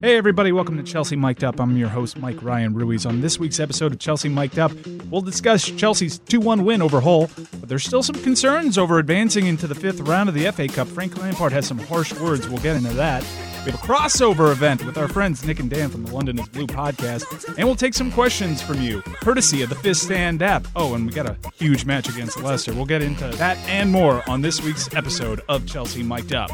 Hey, everybody, welcome to Chelsea Mic'd Up. I'm your host, Mike Ryan Ruiz. On this week's episode of Chelsea Mic'd Up, we'll discuss Chelsea's 2 1 win over Hull, but there's still some concerns over advancing into the fifth round of the FA Cup. Frank Lampard has some harsh words. We'll get into that. We have a crossover event with our friends Nick and Dan from the London is Blue podcast, and we'll take some questions from you, courtesy of the Fifth Stand app. Oh, and we got a huge match against Leicester. We'll get into that and more on this week's episode of Chelsea Mic'd Up.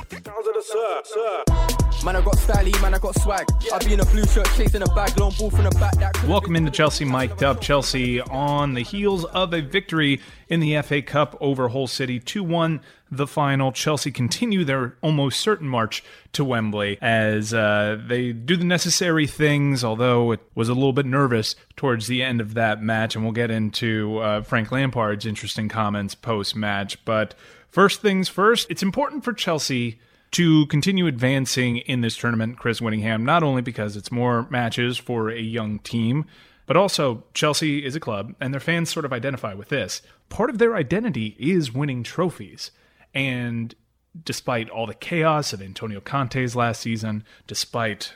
Man, I got styly, man, I got swag. I be in a blue shirt, chasing a bag, long ball from the back. That Welcome into Chelsea Mic'd Up. Chelsea on the heels of a victory in the FA Cup over Hull City 2 1 the final. Chelsea continue their almost certain march to Wembley as uh, they do the necessary things, although it was a little bit nervous towards the end of that match. And we'll get into uh, Frank Lampard's interesting comments post match. But first things first, it's important for Chelsea to continue advancing in this tournament, Chris Whittingham, not only because it's more matches for a young team, but also Chelsea is a club and their fans sort of identify with this. Part of their identity is winning trophies. And despite all the chaos of Antonio Conte's last season, despite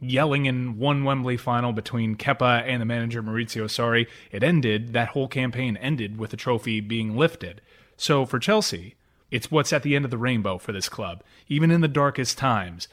yelling in one Wembley final between Kepa and the manager Maurizio Sarri, it ended, that whole campaign ended with the trophy being lifted. So for Chelsea, it's what's at the end of the rainbow for this club. Even in the darkest times,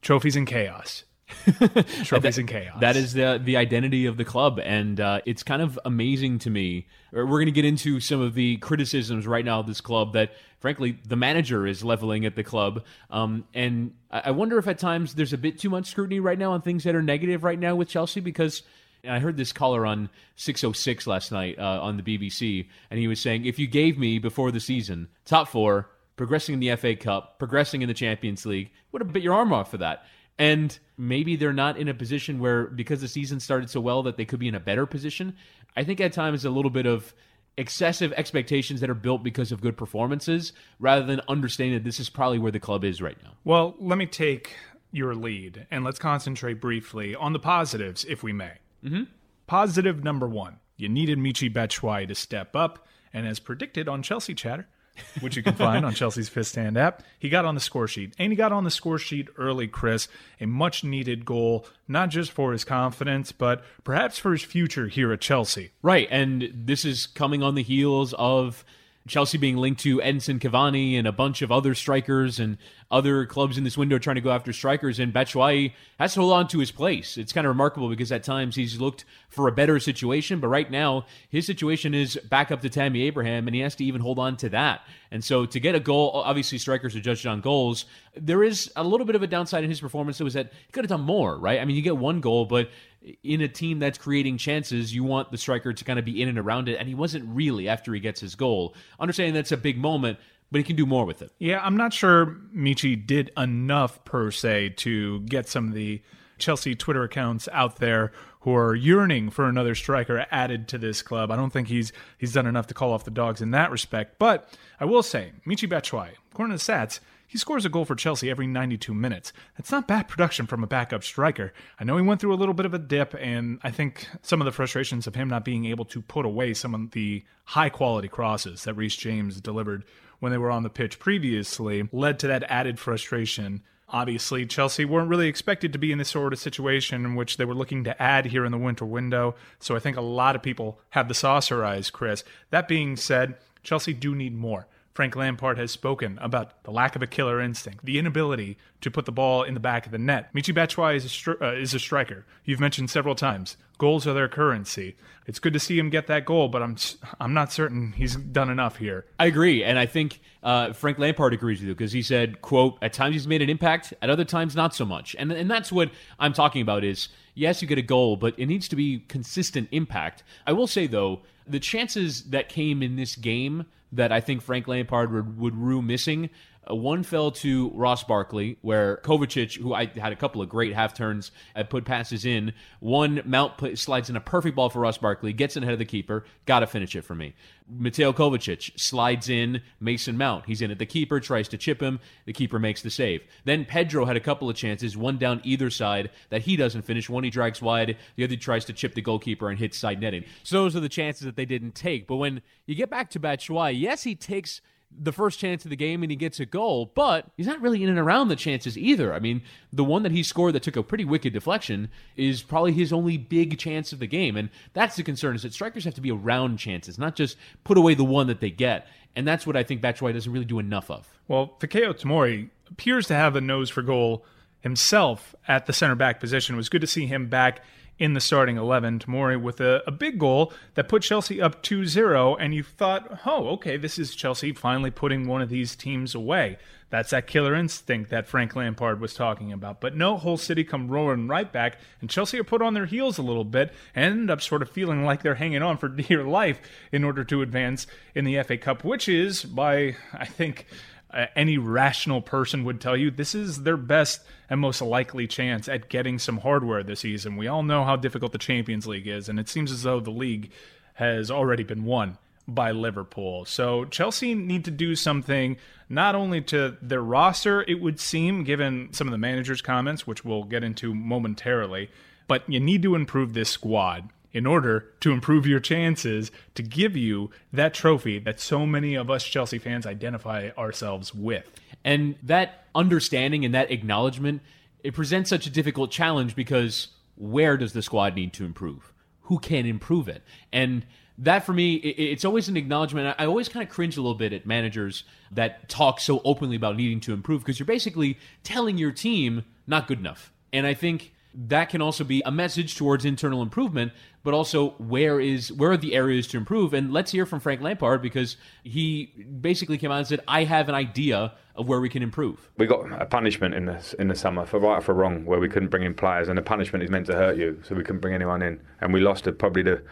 trophies and chaos. trophies and chaos. That is the the identity of the club, and uh, it's kind of amazing to me. We're going to get into some of the criticisms right now of this club that, frankly, the manager is leveling at the club. Um, and I I wonder if at times there's a bit too much scrutiny right now on things that are negative right now with Chelsea because. I heard this caller on 606 last night uh, on the BBC, and he was saying, if you gave me before the season top four, progressing in the FA Cup, progressing in the Champions League, would have bit your arm off for that. And maybe they're not in a position where, because the season started so well, that they could be in a better position. I think at times a little bit of excessive expectations that are built because of good performances rather than understanding that this is probably where the club is right now. Well, let me take your lead and let's concentrate briefly on the positives, if we may. Mm-hmm. Positive number one you needed Michy Batshuayi to step up, and as predicted on Chelsea Chatter, which you can find on Chelsea's Fifth Stand app, he got on the score sheet. And he got on the score sheet early, Chris. A much needed goal, not just for his confidence, but perhaps for his future here at Chelsea. Right, and this is coming on the heels of Chelsea being linked to Edinson Cavani and a bunch of other strikers and other clubs in this window trying to go after strikers. And Batshuayi has to hold on to his place. It's kind of remarkable because at times he's looked for a better situation, but right now his situation is back up to Tammy Abraham, and he has to even hold on to that. And so to get a goal, obviously strikers are judged on goals. There is a little bit of a downside in his performance. It was that he could have done more, right? I mean, you get one goal, but in a team that's creating chances, you want the striker to kind of be in and around it, and he wasn't really after he gets his goal. Understanding that's a big moment, but he can do more with it. Yeah, I'm not sure Michy did enough per se to get some of the Chelsea Twitter accounts out there who are yearning for another striker added to this club. I don't think he's he's done enough to call off the dogs in that respect. But I will say, Michy Batshuayi, according to the stats, he scores a goal for Chelsea every 92 minutes. That's not bad production from a backup striker. I know he went through a little bit of a dip, and I think some of the frustrations of him not being able to put away some of the high quality crosses that Reece James delivered when they were on the pitch previously led to that added frustration. Obviously, Chelsea weren't really expected to be in this sort of situation in which they were looking to add here in the winter window. So I think a lot of people have the saucer eyes, Chris. That being said, Chelsea do need more. Frank Lampard has spoken about the lack of a killer instinct, the inability to put the ball in the back of the net. Michy Batshuayi is a, stri- uh, is a striker. You've mentioned several times. Goals are their currency. It's good to see him get that goal, but I'm I'm not certain he's done enough here. I agree, and I think uh, Frank Lampard agrees with you because he said, "quote At times he's made an impact, at other times not so much." And and that's what I'm talking about. Is yes, you get a goal, but it needs to be consistent impact. I will say though, the chances that came in this game that I think Frank Lampard would, would rue missing. One fell to Ross Barkley, where Kovacic, who I had a couple of great half turns, uh, put passes in. One Mount put, slides in a perfect ball for Ross Barkley, gets in ahead of the keeper, got to finish it for me. Mateo Kovacic slides in Mason Mount. He's in at the keeper, tries to chip him. The keeper makes the save. Then Pedro had a couple of chances, one down either side that he doesn't finish. One he drags wide, the other tries to chip the goalkeeper and hits side netting. So those are the chances that they didn't take. But when you get back to Batshuayi, yes, he takes the first chance of the game and he gets a goal, but he's not really in and around the chances either. I mean, the one that he scored that took a pretty wicked deflection is probably his only big chance of the game. And that's the concern is that strikers have to be around chances, not just put away the one that they get. And that's what I think Batshuayi doesn't really do enough of. Well, Fikayo Tomori appears to have a nose for goal himself at the center back position. It was good to see him back in the starting 11. Tomori with a, a big goal that put Chelsea up 2 0, and you thought, oh, okay, this is Chelsea finally putting one of these teams away. That's that killer instinct that Frank Lampard was talking about. But no, Hull City come roaring right back, and Chelsea are put on their heels a little bit and ended up sort of feeling like they're hanging on for dear life in order to advance in the FA Cup, which is, by, I think, uh, any rational person would tell you this is their best and most likely chance at getting some hardware this season. We all know how difficult the Champions League is, and it seems as though the league has already been won by Liverpool. So Chelsea need to do something not only to their roster, it would seem, given some of the manager's comments, which we'll get into momentarily, but you need to improve this squad in order to improve your chances to give you that trophy that so many of us Chelsea fans identify ourselves with. And that understanding and that acknowledgement, it presents such a difficult challenge because where does the squad need to improve? Who can improve it? And that for me, it's always an acknowledgement. I always kind of cringe a little bit at managers that talk so openly about needing to improve because you're basically telling your team not good enough. And I think that can also be a message towards internal improvement but also where is where are the areas to improve? And let's hear from frank lampard because he basically came out and said i have an idea of where we can improve. We got a punishment in the in the summer for right or for wrong where we couldn't bring in players and the punishment is meant to hurt you so we couldn't bring anyone in. And we lost probably the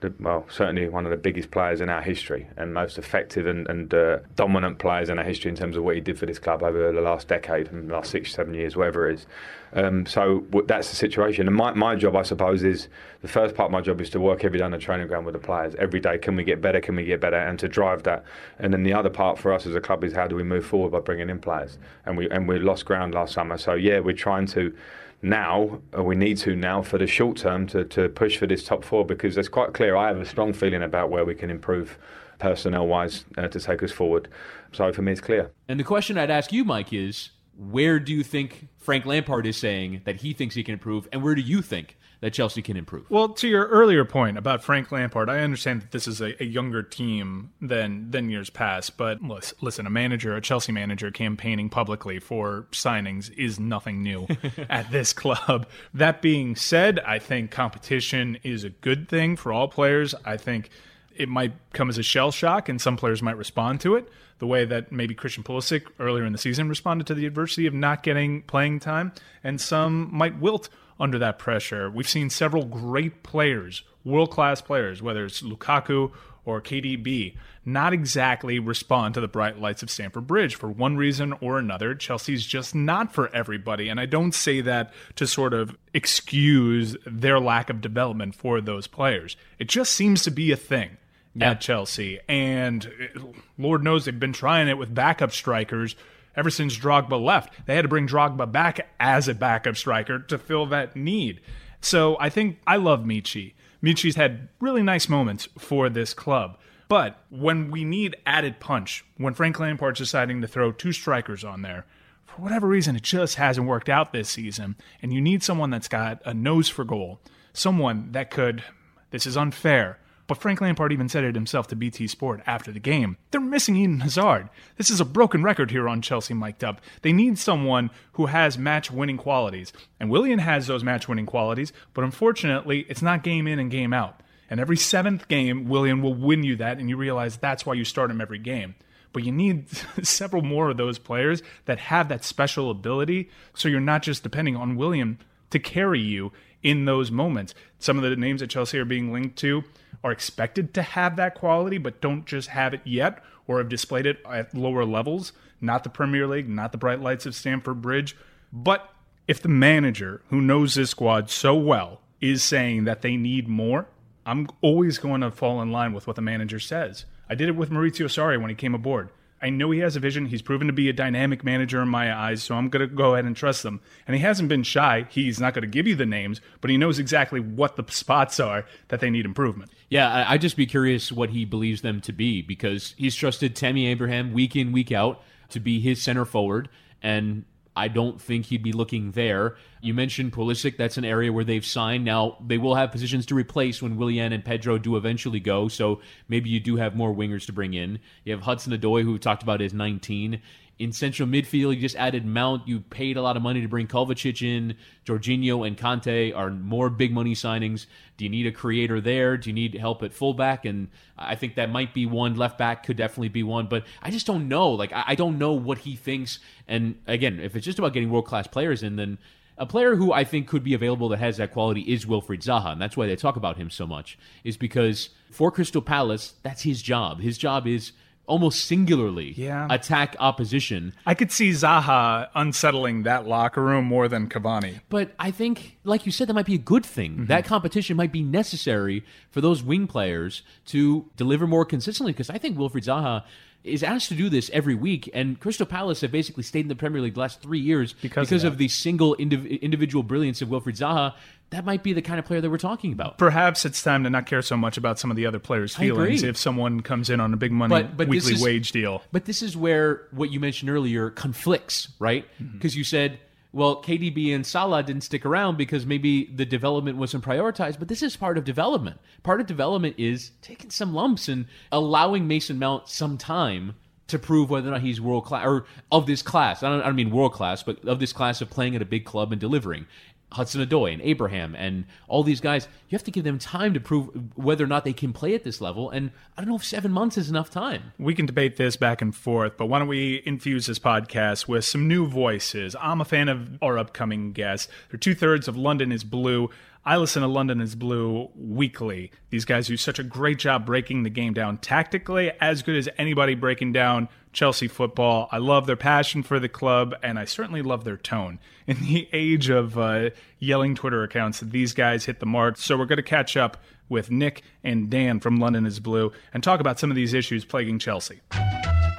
the, well, certainly one of the biggest players in our history and most effective and, and uh, dominant players in our history in terms of what he did for this club over the last decade and last six, seven years, whatever it is. Um, so that's the situation. And my, my job, I suppose, is the first part of my job is to work every day on the training ground with the players. Every day, can we get better? Can we get better? And to drive that. And then the other part for us as a club is how do we move forward by bringing in players? And we and we lost ground last summer. So yeah, we're trying to now, uh, we need to now for the short term to, to push for this top four because it's quite clear I have a strong feeling about where we can improve personnel wise uh, to take us forward. So for me, it's clear. And the question I'd ask you, Mike, is where do you think Frank Lampard is saying that he thinks he can improve, and where do you think that Chelsea can improve. Well, to your earlier point about Frank Lampard, I understand that this is a, a younger team than than years past, but listen, a manager, a Chelsea manager campaigning publicly for signings is nothing new at this club. That being said, I think competition is a good thing for all players. I think it might come as a shell shock, and some players might respond to it the way that maybe Christian Pulisic earlier in the season responded to the adversity of not getting playing time, and some might wilt under that pressure. We've seen several great players, world class players, whether it's Lukaku or KDB, not exactly respond to the bright lights of Stamford Bridge for one reason or another. Chelsea's just not for everybody. And I don't say that to sort of excuse their lack of development for those players. It just seems to be a thing. Yeah. At Chelsea, and eh, Lord knows they've been trying it with backup strikers ever since Drogba left. They had to bring Drogba back as a backup striker to fill that need. So I think I love Michy. Michy's had really nice moments for this club. But when we need added punch, when Frank Lampard's deciding to throw two strikers on there, for whatever reason, it just hasn't worked out this season. And you need someone that's got a nose for goal, someone that could, this is unfair, but Frank Lampard even said it himself to BT Sport after the game. They're missing Eden Hazard. This is a broken record here on Chelsea Mic'd Up. They need someone who has match winning qualities. And Willian has those match winning qualities, but unfortunately, it's not game in and game out. And every seventh game, Willian will win you that, and you realize that's why you start him every game. But you need several more of those players that have that special ability so you're not just depending on Willian to carry you in those moments. Some of the names that Chelsea are being linked to are expected to have that quality, but don't just have it yet or have displayed it at lower levels. Not the Premier League, not the bright lights of Stamford Bridge. But if the manager who knows this squad so well is saying that they need more, I'm always going to fall in line with what the manager says. I did it with Maurizio Sarri when he came aboard. I know he has a vision. He's proven to be a dynamic manager in my eyes, so I'm going to go ahead and trust them. And he hasn't been shy. He's not going to give you the names, but he knows exactly what the spots are that they need improvement. Yeah, I'd just be curious what he believes them to be because he's trusted Tammy Abraham week in, week out to be his center forward. And I don't think he'd be looking there. You mentioned Pulisic. That's an area where they've signed. Now, they will have positions to replace when Willian and Pedro do eventually go, so maybe you do have more wingers to bring in. You have Hudson Odoi, who we talked about is 19. In central midfield, you just added Mount. You paid a lot of money to bring Kovacic in. Jorginho and Kanté are more big money signings. Do you need a creator there? Do you need help at fullback? And I think that might be one. Left back could definitely be one. But I just don't know. Like, I don't know what he thinks. And again, if it's just about getting world class players in, then a player who I think could be available that has that quality is Wilfried Zaha, and that's why they talk about him so much. Is because for Crystal Palace, that's his job. His job is almost singularly Yeah. attack opposition. I could see Zaha unsettling that locker room more than Cavani. But I think, like you said, that might be a good thing. Mm-hmm. That competition might be necessary for those wing players to deliver more consistently. Because I think Wilfried Zaha is asked to do this every week, and Crystal Palace have basically stayed in the Premier League the last three years Because of of, the single indiv- individual brilliance of Wilfried Zaha. That might be the kind of player that we're talking about. Perhaps it's time to not care so much about some of the other players' feelings if someone comes in on a big money But- but weekly is- wage deal. But this is where what you mentioned earlier conflicts, right? Mm-hmm. Because you said, well, KDB and Salah didn't stick around because maybe the development wasn't prioritized. But this is part of development. Part of development is taking some lumps and allowing Mason Mount some time to prove whether or not he's world class or of this class. I don't, I don't mean world class, but of this class of playing at a big club and delivering. Hudson Odoi and Abraham and all these guys, you have to give them time to prove whether or not they can play at this level. And I don't know if seven months is enough time. We can debate this back and forth, but why don't we infuse this podcast with some new voices? I'm a fan of our upcoming guests. They're two thirds of London is Blue. I listen to London is Blue weekly. These guys do such a great job breaking the game down tactically, as good as anybody breaking down Chelsea football. I love their passion for the club, and I certainly love their tone. In the age of uh, yelling Twitter accounts, these guys hit the mark. So we're going to catch up with Nick and Dan from London is Blue and talk about some of these issues plaguing Chelsea.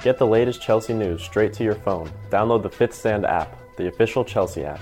Get the latest Chelsea news straight to your phone. Download the Fifth Stand app, the official Chelsea app.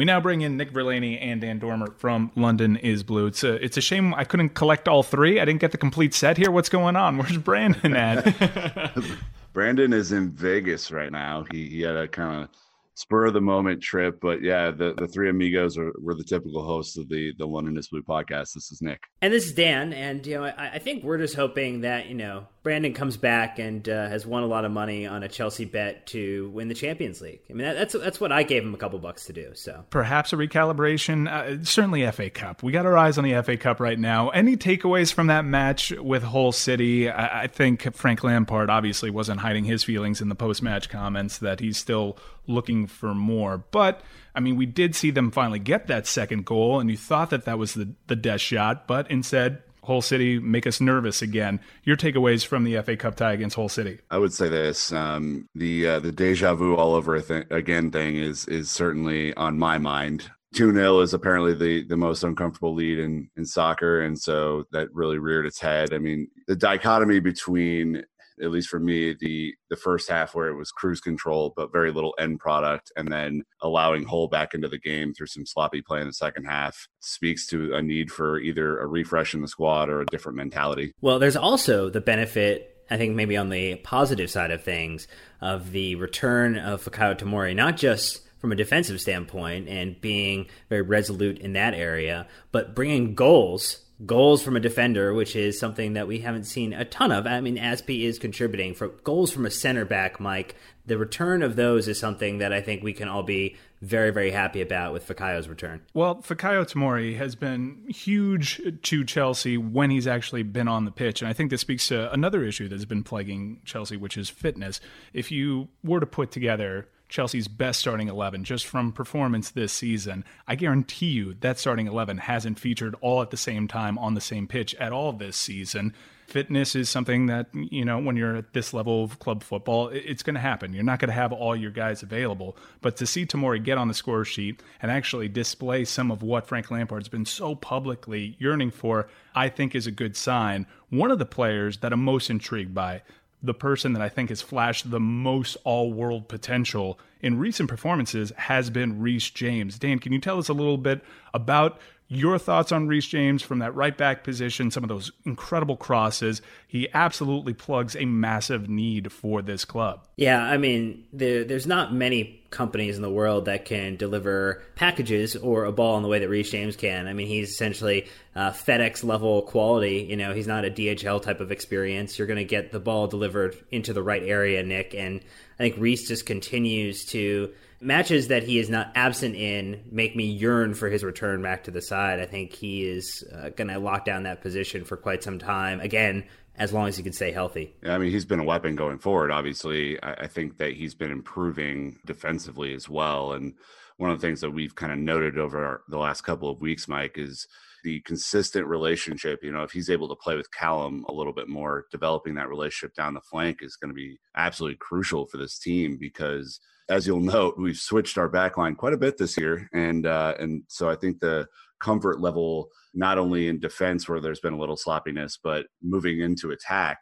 We now bring in Nick Verlaney and Dan Dormer from London is Blue. It's a, it's a shame I couldn't collect all three. I didn't get the complete set here. What's going on? Where's Brandon at? Brandon is in Vegas right now. He, he had a kind of spur of the moment trip, but yeah, the, the three amigos are were the typical hosts of the the London is Blue podcast. This is Nick. And this is Dan, and you know, I, I think we're just hoping that you know Brandon comes back and uh, has won a lot of money on a Chelsea bet to win the Champions League. I mean, that, that's that's what I gave him a couple bucks to do. So Perhaps a recalibration. Uh, certainly FA Cup. We got our eyes on the FA Cup right now. Any takeaways from that match with Hull City? I, I think Frank Lampard obviously wasn't hiding his feelings in the post match comments that he's still looking for more. But I mean, we did see them finally get that second goal, and you thought that that was the, the death shot, but instead, Hull City make us nervous again. Your takeaways from the FA Cup tie against Hull City? I would say this: um, the uh, the deja vu all over th- again thing is is certainly on my mind. Two 0 is apparently the the most uncomfortable lead in in soccer, and so that really reared its head. I mean, the dichotomy between at least for me, the the first half where it was cruise control but very little end product, and then allowing Hull back into the game through some sloppy play in the second half speaks to a need for either a refresh in the squad or a different mentality. Well, there's also the benefit, I think, maybe on the positive side of things, of the return of Fikayo Tomori, not just from a defensive standpoint and being very resolute in that area, but bringing goals. Goals from a defender, which is something that we haven't seen a ton of. I mean, Azpi is contributing for goals from a center back, Mike. The return of those is something that I think we can all be very, very happy about with Fikayo's return. Well, Fikayo Tomori has been huge to Chelsea when he's actually been on the pitch. And I think this speaks to another issue that's been plaguing Chelsea, which is fitness. If you were to put together Chelsea's best starting 11 just from performance this season, I guarantee you that starting 11 hasn't featured all at the same time on the same pitch at all this season. fitness is something that you know when you're at this level of club football it's going to happen. You're not going to have all your guys available. But to see Tomori get on the score sheet and actually display some of what Frank Lampard's been so publicly yearning for I think is a good sign. One of the players that I'm most intrigued by the person that I think has flashed the most all world potential in recent performances has been Reece James. Dan, can you tell us a little bit about your thoughts on Reece James from that right back position, some of those incredible crosses. He absolutely plugs a massive need for this club. Yeah, I mean, there, there's not many companies in the world that can deliver packages or a ball in the way that Reece James can. I mean, he's essentially uh, FedEx level quality. You know, he's not a DHL type of experience. You're going to get the ball delivered into the right area, Nick. And I think Reece just continues to matches that he is not absent in make me yearn for his return back to the side. I think he is uh, going to lock down that position for quite some time. Again, as long as he can stay healthy. I mean, he's been a weapon going forward. Obviously, I, I think that he's been improving defensively as well. And one of the things that we've kind of noted over the last couple of weeks, Mike, is the consistent relationship. You know, if he's able to play with Callum a little bit more, developing that relationship down the flank is going to be absolutely crucial for this team because as you'll note, we've switched our backline quite a bit this year, and uh, and so I think the comfort level, not only in defense where there's been a little sloppiness, but moving into attack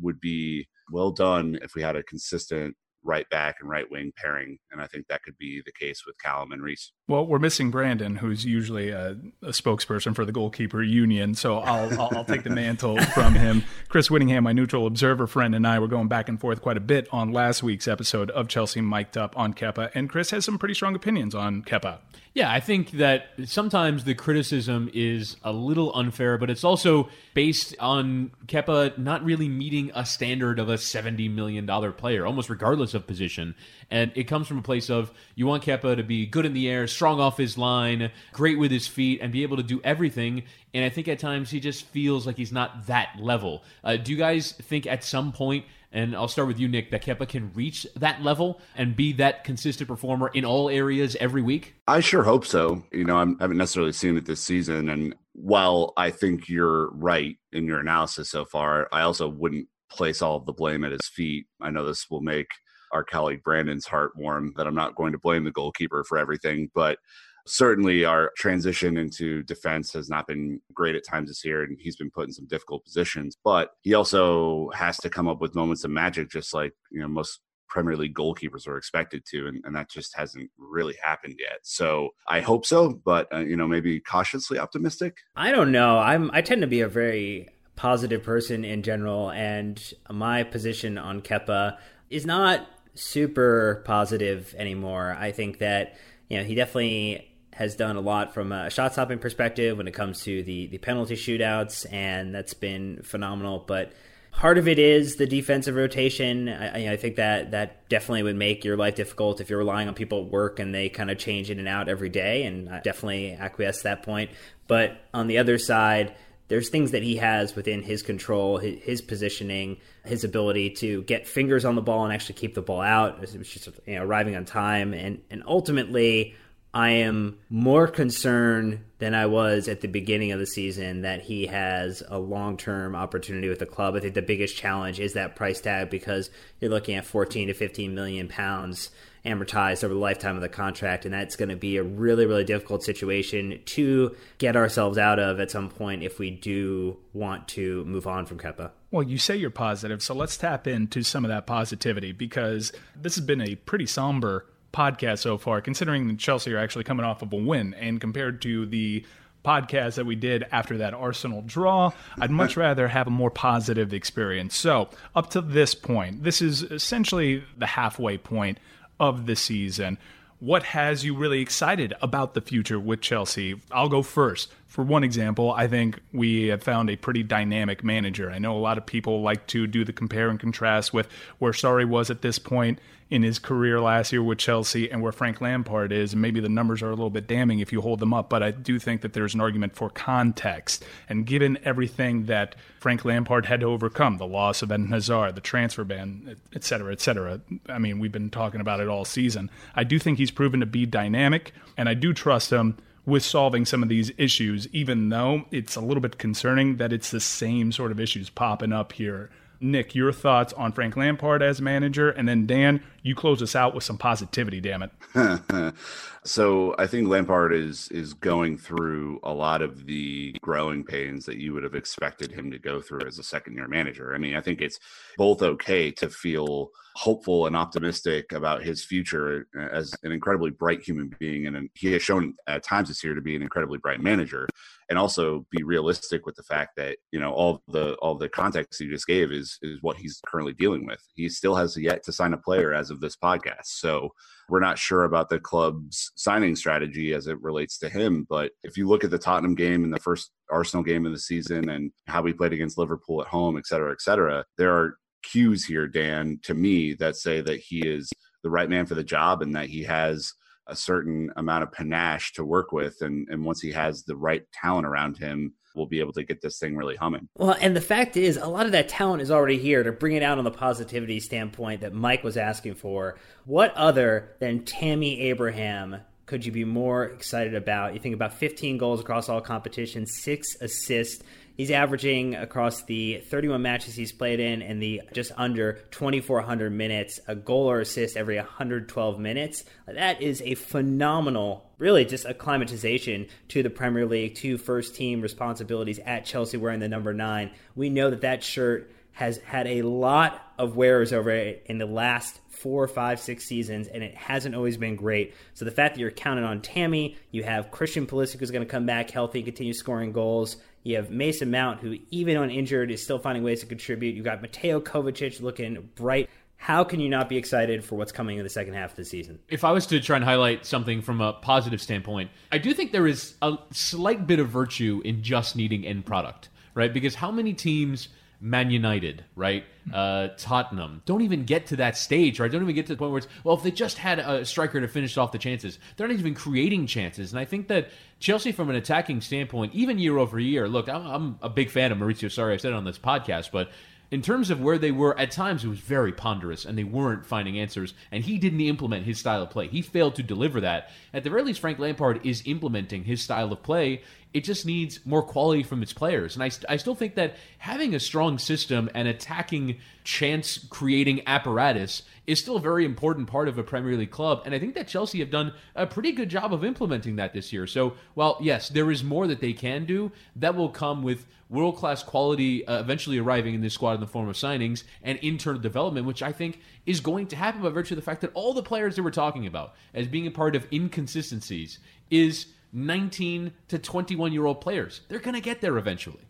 would be well done if we had a consistent right back and right wing pairing. And I think that could be the case with Callum and Reece. Well, we're missing Brandon, who's usually a, a spokesperson for the goalkeeper union. So I'll, I'll, I'll take the mantle from him. Chris Whittingham, my neutral observer friend, and I were going back and forth quite a bit on last week's episode of Chelsea Mic'd Up on Kepa. And Chris has some pretty strong opinions on Kepa. Yeah, I think that sometimes the criticism is a little unfair, but it's also based on Kepa not really meeting a standard of a $70 million player, almost regardless of position. And it comes from a place of you want Kepa to be good in the air, strong off his line, great with his feet, and be able to do everything. And I think at times he just feels like he's not that level. Uh, do you guys think at some point and I'll start with you, Nick, that Kepa can reach that level and be that consistent performer in all areas every week? I sure hope so. You know, I'm, I haven't necessarily seen it this season. And while I think you're right in your analysis so far, I also wouldn't place all of the blame at his feet. I know this will make our colleague Brandon's heart warm that I'm not going to blame the goalkeeper for everything, but certainly our transition into defense has not been great at times this year and he's been put in some difficult positions but he also has to come up with moments of magic just like you know most Premier League goalkeepers are expected to, and, and, that just hasn't really happened yet. So I hope so, but uh, you know, maybe cautiously optimistic. I don't know. I'm I tend to be a very positive person in general, and my position on Kepa is not super positive anymore. I think that you know he definitely has done a lot from a shot stopping perspective when it comes to the the penalty shootouts, and that's been phenomenal. But part of it is the defensive rotation. I, I, think that that definitely would make your life difficult if you're relying on people at work and they kind of change in and out every day. And I definitely acquiesce that point. But on the other side, there's things that he has within his control, his, his, positioning, his ability to get fingers on the ball and actually keep the ball out. It's just you know, arriving on time, and and ultimately I am more concerned than I was at the beginning of the season that he has a long term opportunity with the club. I think the biggest challenge is that price tag because you're looking at 14 to 15 million pounds amortized over the lifetime of the contract, and that's going to be a really, really difficult situation to get ourselves out of at some point if we do want to move on from Kepa. Well, you say you're positive, so let's tap into some of that positivity because this has been a pretty somber podcast so far, considering that Chelsea are actually coming off of a win, and compared to the podcast that we did after that Arsenal draw, I'd much rather have a more positive experience. So, up to this point, this is essentially the halfway point of the season. What has you really excited about the future with Chelsea? I'll go first. For one example, I think we have found a pretty dynamic manager. I know a lot of people like to do the compare and contrast with where Sarri was at this point in his career last year with Chelsea and where Frank Lampard is. And maybe the numbers are a little bit damning if you hold them up, but I do think that there's an argument for context. And given everything that Frank Lampard had to overcome, the loss of Eden Hazard, the transfer ban, et cetera, et cetera. I mean, we've been talking about it all season. I do think he's proven to be dynamic, and I do trust him with solving some of these issues, even though it's a little bit concerning that it's the same sort of issues popping up here. Nick, your thoughts on Frank Lampard as manager, and then Dan, you close us out with some positivity. Damn it! so I think Lampard is is going through a lot of the growing pains that you would have expected him to go through as a second year manager. I mean, I think it's both okay to feel hopeful and optimistic about his future as an incredibly bright human being. And he has shown at times this year to be an incredibly bright manager and also be realistic with the fact that, you know, all the, all the context he just gave is, is what he's currently dealing with. He still has yet to sign a player as of this podcast. So we're not sure about the club's signing strategy as it relates to him. But if you look at the Tottenham game and the first Arsenal game of the season and how we played against Liverpool at home, et cetera, et cetera, there are cues here, Dan, to me that say that he is the right man for the job and that he has a certain amount of panache to work with. And, and once he has the right talent around him, we'll be able to get this thing really humming. Well, and the fact is, a lot of that talent is already here to bring it out on the positivity standpoint that Mike was asking for. What other than Tammy Abraham could you be more excited about? You think about 15 goals across all competitions, six assists He's averaging across the 31 matches he's played in and the just under 2,400 minutes, a goal or assist every 112 minutes. That is a phenomenal, really just acclimatization to the Premier League, to first team responsibilities at Chelsea wearing the number nine. We know that that shirt has had a lot of wearers over it in the last four, five, six seasons, and it hasn't always been great. So the fact that you're counting on Tammy, you have Christian Pulisic who's going to come back healthy, and continue scoring goals. You have Mason Mount, who even on injured is still finding ways to contribute. You've got Mateo Kovacic looking bright. How can you not be excited for what's coming in the second half of the season? If I was to try and highlight something from a positive standpoint, I do think there is a slight bit of virtue in just needing end product, right? Because how many teams Man United, right? Uh, Tottenham don't even get to that stage, right? Don't even get to the point where it's well, if they just had a striker to finish off the chances, they're not even creating chances. And I think that Chelsea, from an attacking standpoint, even year over year, look, I'm, I'm a big fan of Maurizio Sarri. I've said it on this podcast, but in terms of where they were at times it was very ponderous and they weren't finding answers and he didn't implement his style of play he failed to deliver that at the very least frank lampard is implementing his style of play it just needs more quality from its players. And I, I still think that having a strong system and attacking chance creating apparatus is still a very important part of a Premier League club. And I think that Chelsea have done a pretty good job of implementing that this year. So, while yes, there is more that they can do, that will come with world class quality uh, eventually arriving in this squad in the form of signings and internal development, which I think is going to happen by virtue of the fact that all the players that we're talking about as being a part of inconsistencies is 19 to 21 year old players. They're going to get there eventually.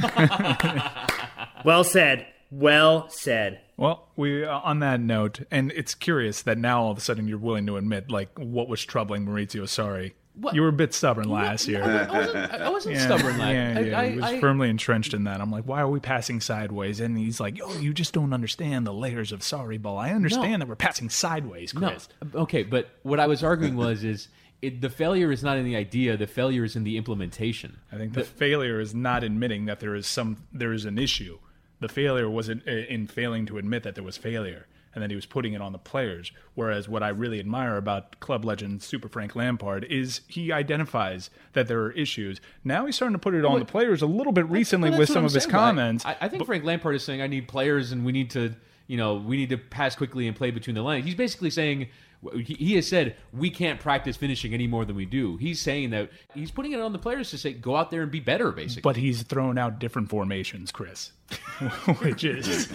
well said. Well said. Well, we uh, on that note, and it's curious that now all of a sudden you're willing to admit like what was troubling Maurizio Sarri what? You were a bit stubborn last year. I wasn't, I wasn't yeah, stubborn. Like, yeah, yeah. I, he was I, firmly entrenched in that. I'm like, why are we passing sideways? And he's like, oh, you just don't understand the layers of Sarri ball. I understand no. that we're passing sideways, Chris. No. Okay, but what I was arguing was is it, the failure is not in the idea. The failure is in the implementation. I think the, the failure is not admitting that there is some there is an issue. The failure was in, uh, in failing to admit that there was failure and then he was putting it on the players. Whereas what I really admire about club legend Super Frank Lampard is he identifies that there are issues. Now he's starting to put it on well, the players a little bit recently with some of his comments. I, I think but, Frank Lampard is saying I need players and we need to you know we need to pass quickly and play between the lines. He's basically saying he has said we can't practice finishing any more than we do. He's saying that he's putting it on the players to say go out there and be better, basically. But he's throwing out different formations, Chris. Which is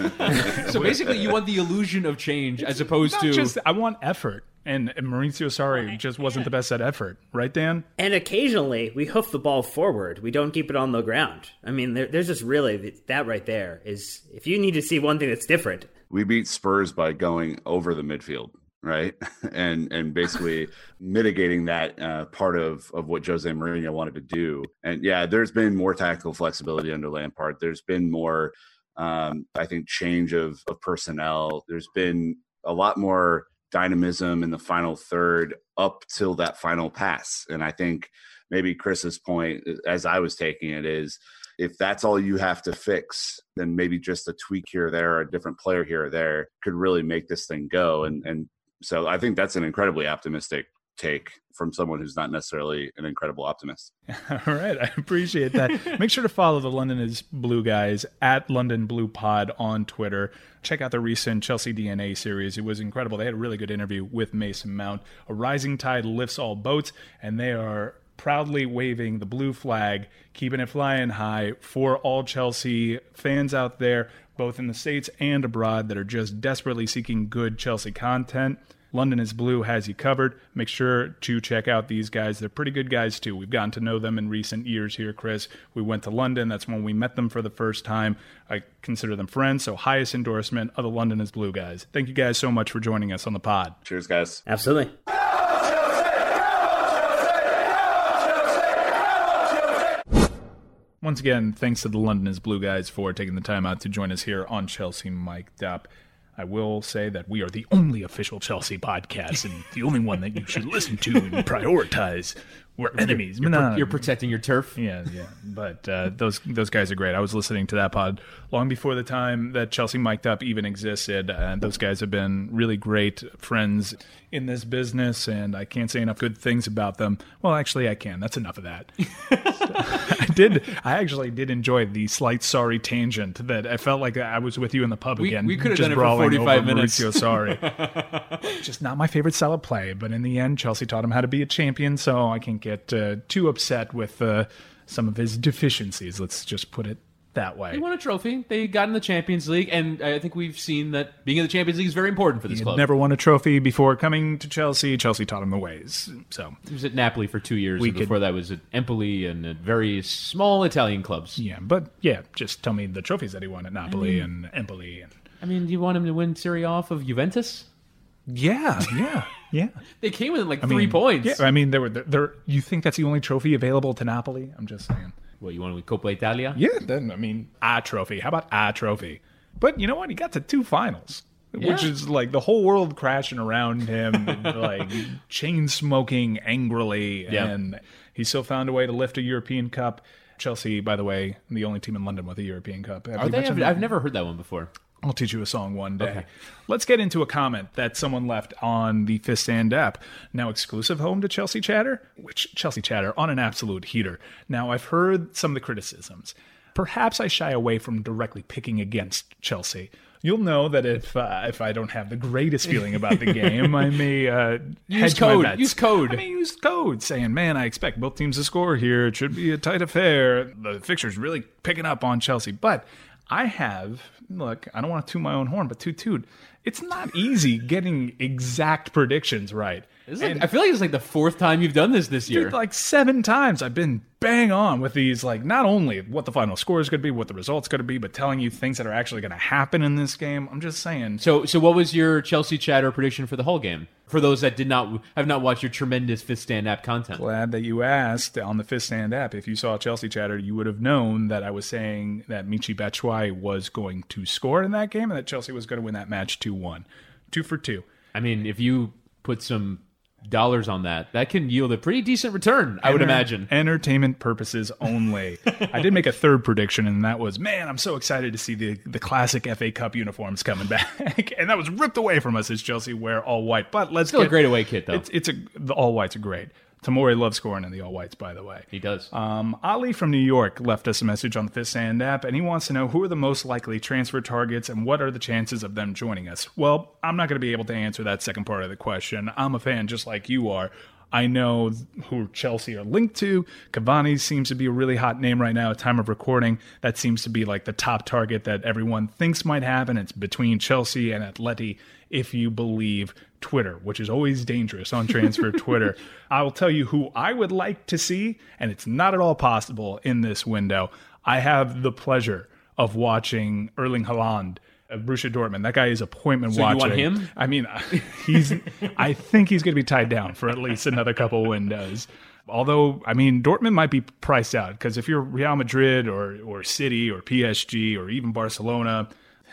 so basically you want the illusion of change as opposed to just I want effort. And, Maurizio Sarri just wasn't the best at effort, right, Dan? And occasionally we hoof the ball forward. We don't keep it on the ground. I mean, there, there's just really that right there is if you need to see one thing that's different. We beat Spurs by going over the midfield right? and and basically mitigating that uh, part of of what Jose Mourinho wanted to do. And yeah, there's been more tactical flexibility under Lampard. There's been more, um, I think, change of of personnel. There's been a lot more dynamism in the final third up till that final pass. And I think maybe Chris's point, as I was taking it, is if that's all you have to fix, then maybe just a tweak here or there, or a different player here or there could really make this thing go. And and so I think that's an incredibly optimistic take from someone who's not necessarily an incredible optimist. All right, I appreciate that. Make sure to follow the London is Blue guys at London Blue Pod on Twitter. Check out the recent Chelsea DNA series. It was incredible. They had a really good interview with Mason Mount. A rising tide lifts all boats, and they are proudly waving the blue flag, keeping it flying high for all Chelsea fans out there, both in the States and abroad, that are just desperately seeking good Chelsea content. London is Blue has you covered. Make sure to check out these guys. They're pretty good guys, too. We've gotten to know them in recent years here, Chris. We went to London. That's when we met them for the first time. I consider them friends. So, highest endorsement of the London is Blue guys. Thank you guys so much for joining us on the pod. Cheers, guys. Absolutely. Once again, thanks to the London is Blue guys for taking the time out to join us here on Chelsea Mic'd Up. I will say that we are the only official Chelsea podcast and the only one that you should listen to and prioritize. We're enemies. You're, Nah. you're protecting your turf. Yeah, yeah. But uh, those those guys are great. I was listening to that pod long before the time that Chelsea Mic'd Up even existed. And those guys have been really great friends in this business, and I can't say enough good things about them. Well, actually, I can. That's enough of that. I did. I actually did enjoy the slight Sarri tangent that I felt like I was with you in the pub We- again. we could have done it for 45 minutes. Maurizio Sarri. just not my favorite style of play. But in the end, Chelsea taught him how to be a champion, so I get uh, too upset with uh, some of his deficiencies. Let's just put it that way. They won a trophy. They got in the Champions League, and I think we've seen that being in the Champions League is very important for this He club. never won a trophy before coming to Chelsea. Chelsea taught him the ways. So He was at Napoli for two years. We before that was at Empoli and at very small Italian clubs. yeah, but yeah, just tell me the trophies that he won at Napoli and Empoli and I mean, do you want him to win Serie A off of Juventus? Yeah, yeah, yeah. They came with like I three mean, points. Yeah, I mean, there were there. You think that's the only trophy available to Napoli? I'm just saying. What you want to win Coppa Italia? Yeah, then I mean, a trophy. How about a trophy? But you know what? He got to two finals, which is like the whole world crashing around him, and, like chain smoking angrily, Yeah. and he still found a way to lift a European Cup. Chelsea, by the way, the only team in London with a European Cup. Have Are they? I've. I've never heard that one before. I'll teach you a song one day. Okay. Let's get into a comment that someone left on the Fifth Stand app. Now exclusive home to Chelsea Chatter, which Chelsea Chatter on an absolute heater. Now I've heard some of the criticisms. Perhaps I shy away from directly picking against Chelsea. You'll know that if uh, if I don't have the greatest feeling about the game, I may uh, Use code. bets. Use code. I may use code, saying, "Man, I expect both teams to score here. It should be a tight affair. The fixture's really picking up on Chelsea." But I have look. I don't want to toot my own horn, but toot toot. It's not easy getting exact predictions right. Like, I feel like it's like the fourth time you've done this this year. Dude, like seven times I've been bang on with these, like not only what the final score is going to be, what the result's going to be, but telling you things that are actually going to happen in this game. I'm just saying. so, so what was your Chelsea chatter prediction for the Hull game? For those that did not have not watched your tremendous Fifth Stand app content. Glad that you asked on the Fifth Stand app. If you saw Chelsea chatter, you would have known that I was saying that Michy Batshuayi was going to score in that game and that Chelsea was going to win that match two one, two for two. I mean, if you put some dollars on that, that can yield a pretty decent return. I would Enter- imagine. Entertainment purposes only. I did make a third prediction, and that was, man, I'm so excited to see the, the classic FA Cup uniforms coming back. and that was ripped away from us as Chelsea wear all white. But let's Still a great away kit, though. It's, it's a the all whites are great. Tomori loves scoring in the all whites, by the way. he does. Um, Ali from New York left us a message on the Fifth Stand app, and he wants to know who are the most likely transfer targets and what are the chances of them joining us. Well, I'm not going to be able to answer that second part of the question. I'm a fan just like you are. I know who Chelsea are linked to. Cavani seems to be a really hot name right now at time of recording. That seems to be like the top target that everyone thinks might happen. It's between Chelsea and Atleti, if you believe Twitter, which is always dangerous on transfer Twitter. I will tell you who I would like to see, and it's not at all possible in this window. I have the pleasure of watching Erling Haaland of Borussia Dortmund. That guy is appointment So you want him? I mean, he's. I think he's going to be tied down for at least another couple windows. Although, I mean, Dortmund might be priced out because if you're Real Madrid or or City or PSG or even Barcelona,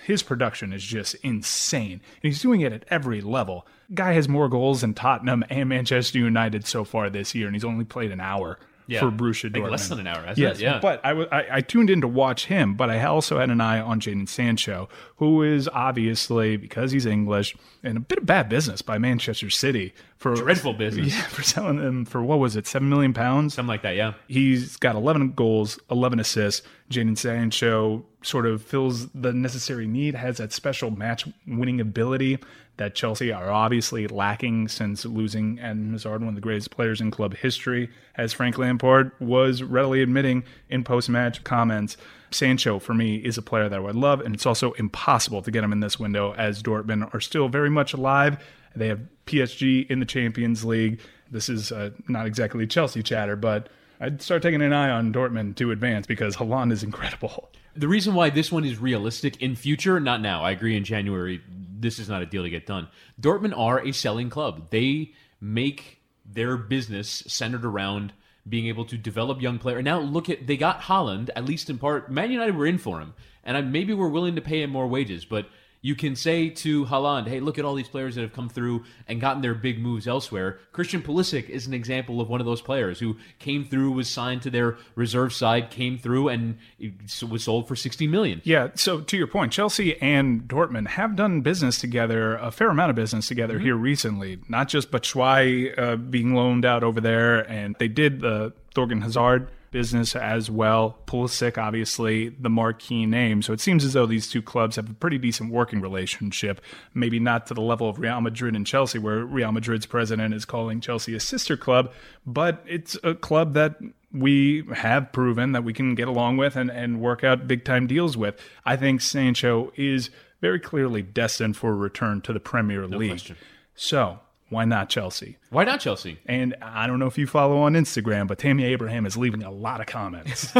his production is just insane. And he's doing it at every level. Guy has more goals than Tottenham and Manchester United so far this year, and he's only played an hour Yeah. for Borussia think Dortmund. less than an hour, hasn't Yes, it? Yeah. but I, w- I- I tuned in to watch him, but I also had an eye on Jaden Sancho, who is obviously, because he's English, and a bit of bad business by Manchester City for Dreadful business. Yeah, for selling him for what was it, seven million pounds? Something like that, yeah. He's got 11 goals, 11 assists. Jaden Sancho sort of fills the necessary need, has that special match winning ability that Chelsea are obviously lacking since losing Eden Hazard, one of the greatest players in club history, as Frank Lampard was readily admitting in post match comments. Sancho, for me, is a player that I would love, and it's also impossible to get him in this window as Dortmund are still very much alive. They have PSG in the Champions League. This is uh, not exactly Chelsea chatter, but I'd start taking an eye on Dortmund to advance because Haaland is incredible. The reason why this one is realistic in future, not now. I agree in January, this is not a deal to get done. Dortmund are a selling club. They make their business centered around being able to develop young players. Now look at they got Haaland at least in part. Man United were in for him, and I, maybe we're willing to pay him more wages, but you can say to Haaland, hey, look at all these players that have come through and gotten their big moves elsewhere. Christian Pulisic is an example of one of those players who came through, was signed to their reserve side, came through, and was sold for 60 million. Yeah, so to your point, Chelsea and Dortmund have done business together, a fair amount of business together Mm-hmm. here recently. Not just Batshuayi uh, being loaned out over there, and they did the Thorgan Hazard business as well. Pulisic, obviously, the marquee name. So it seems as though these two clubs have a pretty decent working relationship. Maybe not to the level of Real Madrid and Chelsea, where Real Madrid's president is calling Chelsea a sister club, but it's a club that we have proven that we can get along with and, and work out big time deals with. I think Sancho is very clearly destined for a return to the Premier League. question. So why not Chelsea? Why not Chelsea? And I don't know if you follow on Instagram, but Tammy Abraham is leaving a lot of comments.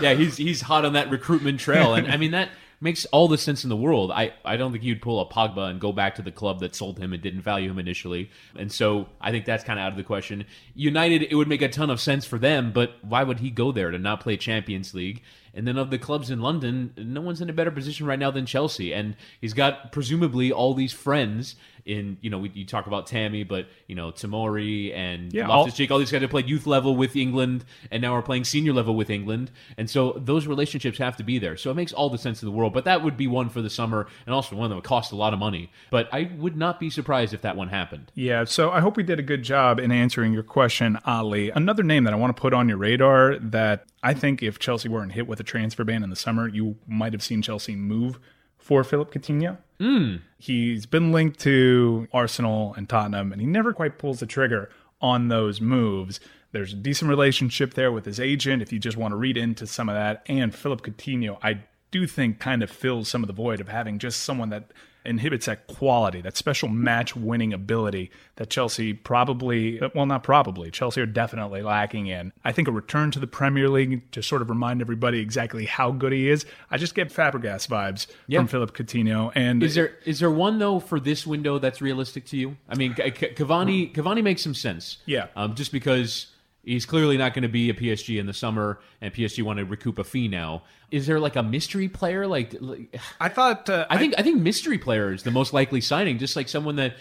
yeah, he's he's hot on that recruitment trail, and I mean that makes all the sense in the world. I, I don't think you'd pull a Pogba and go back to the club that sold him and didn't value him initially, and so I think that's kind of out of the question. United, it would make a ton of sense for them, but why would he go there to not play Champions League? And then of the clubs in London, no one's in a better position right now than Chelsea, and he's got presumably all these friends. In you know, we, you talk about Tammy, but you know Tomori and Yeah, Loftus all- these guys have played youth level with England and now are playing senior level with England. And so those relationships have to be there. So it makes all the sense in the world. But that would be one for the summer and also one that would cost a lot of money. But I would not be surprised if that one happened. Yeah, so I hope we did a good job in answering your question, Ali. Another name that I want to put on your radar that I think if Chelsea weren't hit with a transfer ban in the summer, you might have seen Chelsea move for Philip Coutinho. Hmm. He's been linked to Arsenal and Tottenham, and he never quite pulls the trigger on those moves. There's a decent relationship there with his agent, if you just want to read into some of that. And Philip Coutinho, I do think, kind of fills some of the void of having just someone that inhibits that quality, that special match winning ability that Chelsea probably, well, not probably, Chelsea are definitely lacking in. I think a return to the Premier League to sort of remind everybody exactly how good he is. I just get Fabregas vibes from Philip Coutinho. And Is there is there one though for this window that's realistic to you? I mean, Ca- Ca- Cavani Cavani makes some sense. Yeah. um, just because he's clearly not going to be a PSG in the summer, and PSG want to recoup a fee now. Is there like a mystery player? Like, like I thought, uh, I think I think mystery player is the most likely signing, just like someone that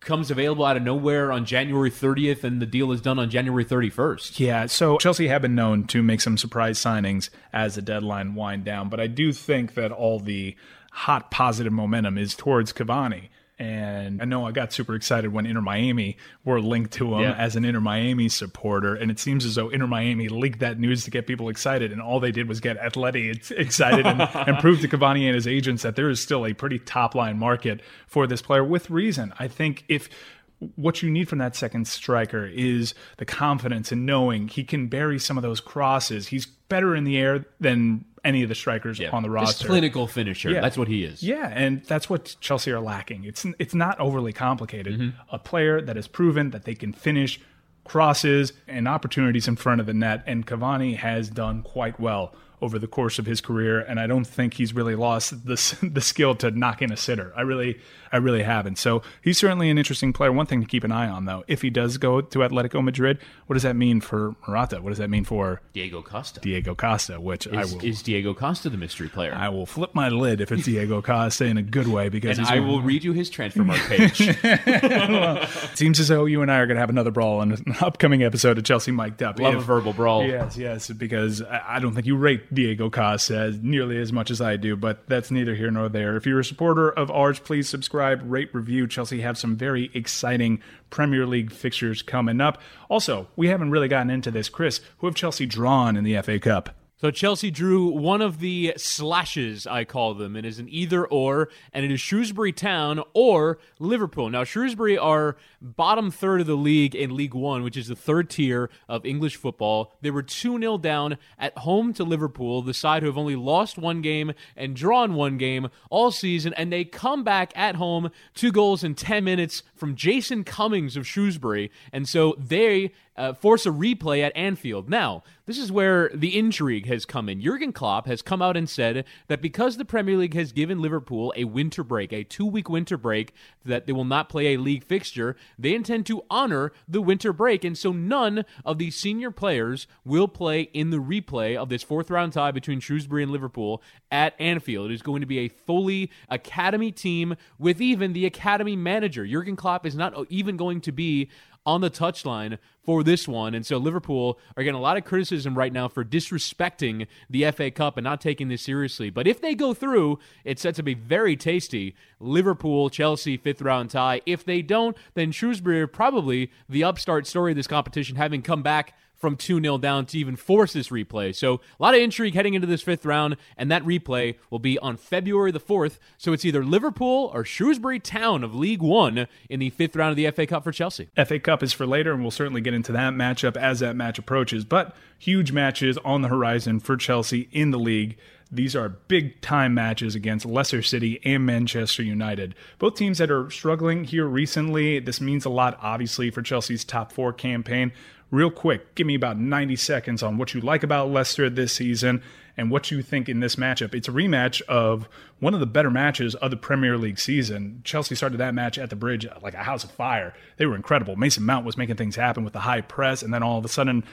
comes available out of nowhere on January 30th and the deal is done on January 31st. Yeah, so Chelsea have been known to make some surprise signings as the deadline wind down, but I do think that all the hot positive momentum is towards Cavani. And I know I got super excited when Inter Miami were linked to him Yeah. as an Inter Miami supporter. And it seems as though Inter Miami leaked that news to get people excited. And all they did was get Atleti excited and, and prove to Cavani and his agents that there is still a pretty top line market for this player with reason. I think if what you need from that second striker is the confidence in knowing he can bury some of those crosses. He's better in the air than any of the strikers on the Just roster. clinical finisher. Yeah. That's what he is. Yeah, and that's what Chelsea are lacking. It's it's not overly complicated. Mm-hmm. A player that has proven that they can finish crosses and opportunities in front of the net, and Cavani has done quite well over the course of his career, and I don't think he's really lost the the skill to knock in a sitter. I really, I really haven't. So he's certainly an interesting player. One thing to keep an eye on, though, if he does go to Atletico Madrid, what does that mean for Morata? What does that mean for Diego Costa. Diego Costa? Which I Is, will. is Diego Costa the mystery player? I will flip my lid if it's Diego Costa in a good way because I will read you his Transfermarkt page. It seems as though you and I are going to have another brawl in an upcoming episode of Chelsea Mic'd Up. Love If- a verbal brawl. Yes, yes, because I I don't think you rate Diego Costa nearly as much as I do, but that's neither here nor there. If you're a supporter of ours, please subscribe, rate, review. Chelsea have some very exciting Premier League fixtures coming up. Also, we haven't really gotten into this. Chris, who have Chelsea drawn in the FA Cup? So Chelsea drew one of the slashes, I call them. It is an either or, and it is Shrewsbury Town or Liverpool. Now, Shrewsbury are bottom third of the league in League One, which is the third tier of English football. They were 2 0 down at home to Liverpool, the side who have only lost one game and drawn one game all season, and they come back at home, two goals in 10 minutes from Jason Cummings of Shrewsbury. And so they uh, force a replay at Anfield. Now, this is where the intrigue has come in. Jurgen Klopp has come out and said that because the Premier League has given Liverpool a winter break, a two week winter break, that they will not play a league fixture, they intend to honor the winter break. And so none of the senior players will play in the replay of this fourth round tie between Shrewsbury and Liverpool at Anfield. It is going to be a fully academy team with even the academy manager. Jurgen Klopp is not even going to be on the touchline for this one. And so Liverpool are getting a lot of criticism right now for disrespecting the FA Cup and not taking this seriously. But if they go through, it's set to be very tasty. Liverpool, Chelsea, fifth round tie. If they don't, then Shrewsbury probably the upstart story of this competition, having come back from 2 0 down to even force this replay. So, a lot of intrigue heading into this fifth round, and that replay will be on February the 4th. So, it's either Liverpool or Shrewsbury Town of League One in the fifth round of the FA Cup for Chelsea. FA Cup is for later, and we'll certainly get into that matchup as that match approaches. But huge matches on the horizon for Chelsea in the league. These are big time matches against Leicester City and Manchester United. Both teams that are struggling here recently. This means a lot, obviously, for Chelsea's top four campaign real quick, give me about 90 seconds on what you like about Leicester this season and what you think in this matchup. It's a rematch of one of the better matches of the Premier League season. Chelsea started that match at the bridge like a house of fire. They were incredible. Mason Mount was making things happen with the high press, and then all of a sudden,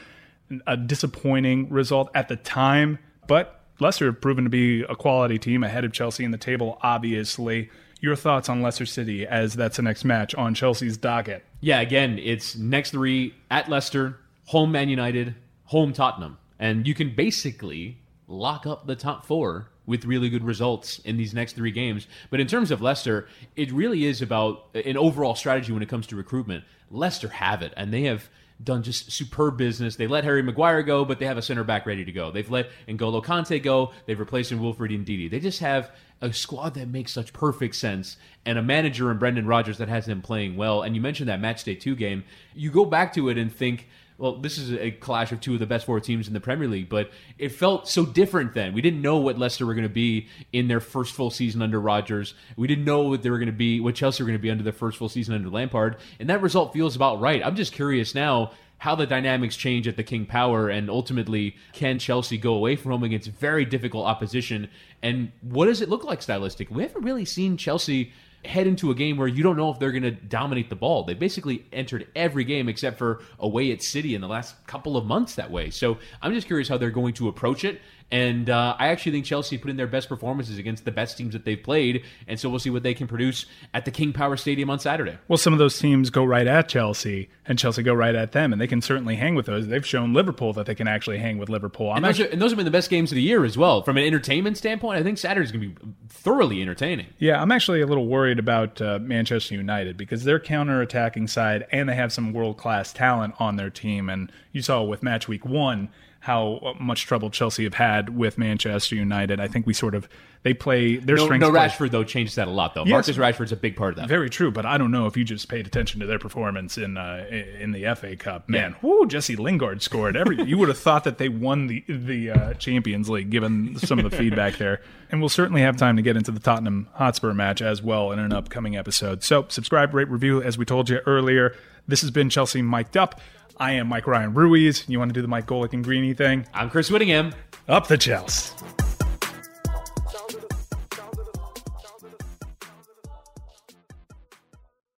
a disappointing result at the time. But Leicester have proven to be a quality team ahead of Chelsea in the table, obviously. Your thoughts on Leicester City as that's the next match on Chelsea's docket? Yeah, again, it's next three at Leicester, home Man United, home Tottenham. And you can basically lock up the top four with really good results in these next three games. But in terms of Leicester, it really is about an overall strategy when it comes to recruitment. Leicester have it, and they have done just superb business. They let Harry Maguire go, but they have a center back ready to go. They've let N'Golo Kanté go. They've replaced him Wilfred Ndidi. They just have a squad that makes such perfect sense and a manager in Brendan Rodgers that has them playing well. And you mentioned that match day two game. You go back to it and think, well, this is a clash of two of the best four teams in the Premier League, but it felt so different then. We didn't know what Leicester were going to be in their first full season under Rodgers. We didn't know what they were going to be, what Chelsea were going to be under their first full season under Lampard, and that result feels about right. I'm just curious now how the dynamics change at the King Power, and ultimately, can Chelsea go away from home against very difficult opposition? And what does it look like stylistic? We haven't really seen Chelsea head into a game where you don't know if they're going to dominate the ball. They basically entered every game except for away at City in the last couple of months that way. So I'm just curious how they're going to approach it. And uh, I actually think Chelsea put in their best performances against the best teams that they've played. And so we'll see what they can produce at the King Power Stadium on Saturday. Well, some of those teams go right at Chelsea, and Chelsea go right at them, and they can certainly hang with those. They've shown Liverpool that they can actually hang with Liverpool. And those, are, and those, have been the best games of the year as well. From an entertainment standpoint, I think Saturday's going to be thoroughly entertaining. Yeah, I'm actually a little worried about uh, Manchester United because they're counter-attacking side, and they have some world-class talent on their team. And you saw with match week one how much trouble Chelsea have had with Manchester United. I think we sort of they play their no, strengths. No, play. Rashford though changes that a lot though. Yes. Marcus Rashford's a big part of that. Very true, but I don't know if you just paid attention to their performance in uh, in the FA Cup. Man, yeah. whoo, Jesse Lingard scored every. you would have thought that they won the the uh, Champions League given some of the feedback there. And we'll certainly have time to get into the Tottenham Hotspur match as well in an upcoming episode. So subscribe, rate, review, as we told you earlier. This has been Chelsea mic'd up. I am Mike Ryan Ruiz. You want to do the Mike Golic and Greeny thing? I'm Chris Whittingham. Up the Chelsea.